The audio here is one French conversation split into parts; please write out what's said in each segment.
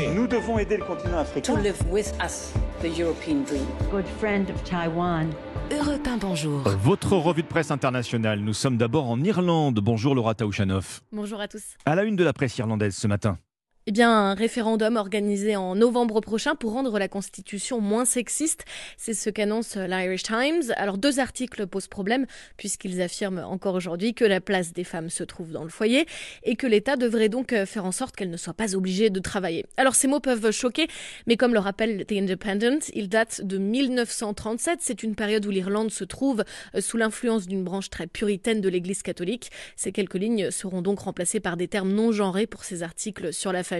marché. Nous devons aider le continent africain. to live with us the European dream. good friend of Taiwan. Europe 1, bonjour. Votre revue de presse internationale. Nous sommes d'abord en Irlande. Bonjour Laura Taouchanoff. Bonjour à tous. À la une de la presse irlandaise ce matin. Eh bien, un référendum organisé en novembre prochain pour rendre la Constitution moins sexiste, c'est ce qu'annonce l'Irish Times. Alors, deux articles posent problème, puisqu'ils affirment encore aujourd'hui que la place des femmes se trouve dans le foyer et que l'État devrait donc faire en sorte qu'elles ne soient pas obligées de travailler. Alors, ces mots peuvent choquer, mais comme le rappelle The Independent, ils datent de 1937. C'est une période où l'Irlande se trouve sous l'influence d'une branche très puritaine de l'Église catholique. Ces quelques lignes seront donc remplacées par des termes non genrés pour ces articles sur la famille.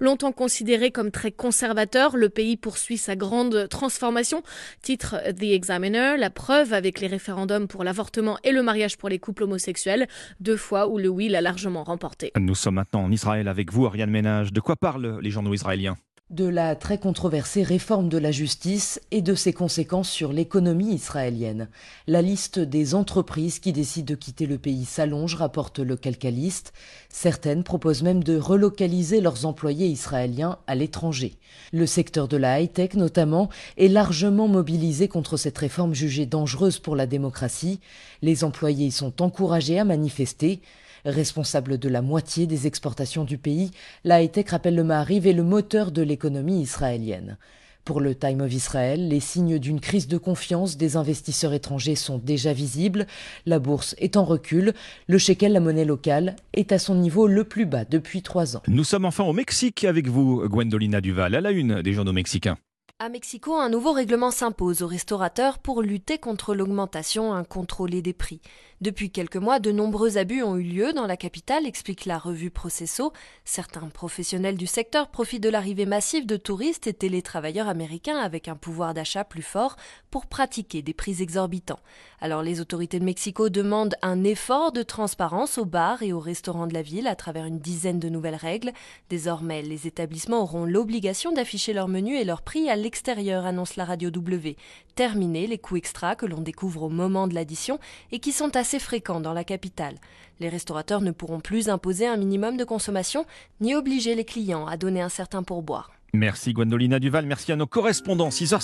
Longtemps considéré comme très conservateur, le pays poursuit sa grande transformation. Titre The Examiner, la preuve avec les référendums pour l'avortement et le mariage pour les couples homosexuels, deux fois où le oui l'a largement remporté. Nous sommes maintenant en Israël avec vous, Ariane Ménage. De quoi parlent les journaux israéliens? De la très controversée réforme de la justice et de ses conséquences sur l'économie israélienne. La liste des entreprises qui décident de quitter le pays s'allonge, rapporte le calcaliste. Certaines proposent même de relocaliser leurs employés israéliens à l'étranger. Le secteur de la high-tech notamment est largement mobilisé contre cette réforme jugée dangereuse pour la démocratie. Les employés sont encouragés à manifester. Responsable de la moitié des exportations du pays, la high-tech rappelle le Maariv est le moteur de l'économie israélienne. Pour le Time of Israel, les signes d'une crise de confiance des investisseurs étrangers sont déjà visibles. La bourse est en recul. Le shekel, la monnaie locale, est à son niveau le plus bas depuis trois ans. Nous sommes enfin au Mexique avec vous, Gwendolina Duval, à la une des journaux mexicains. À Mexico, un nouveau règlement s'impose aux restaurateurs pour lutter contre l'augmentation incontrôlée des prix. Depuis quelques mois, de nombreux abus ont eu lieu dans la capitale, explique la revue Processo. Certains professionnels du secteur profitent de l'arrivée massive de touristes et télétravailleurs américains avec un pouvoir d'achat plus fort pour pratiquer des prix exorbitants. Alors les autorités de Mexico demandent un effort de transparence aux bars et aux restaurants de la ville à travers une dizaine de nouvelles règles. Désormais, les établissements auront l'obligation d'afficher leurs menus et leurs prix à l'extérieur, annonce la radio W. Terminer les coûts extra que l'on découvre au moment de l'addition et qui sont assez fréquents dans la capitale. Les restaurateurs ne pourront plus imposer un minimum de consommation ni obliger les clients à donner un certain pourboire. Merci Gwendolina Duval, merci à nos correspondants. 6h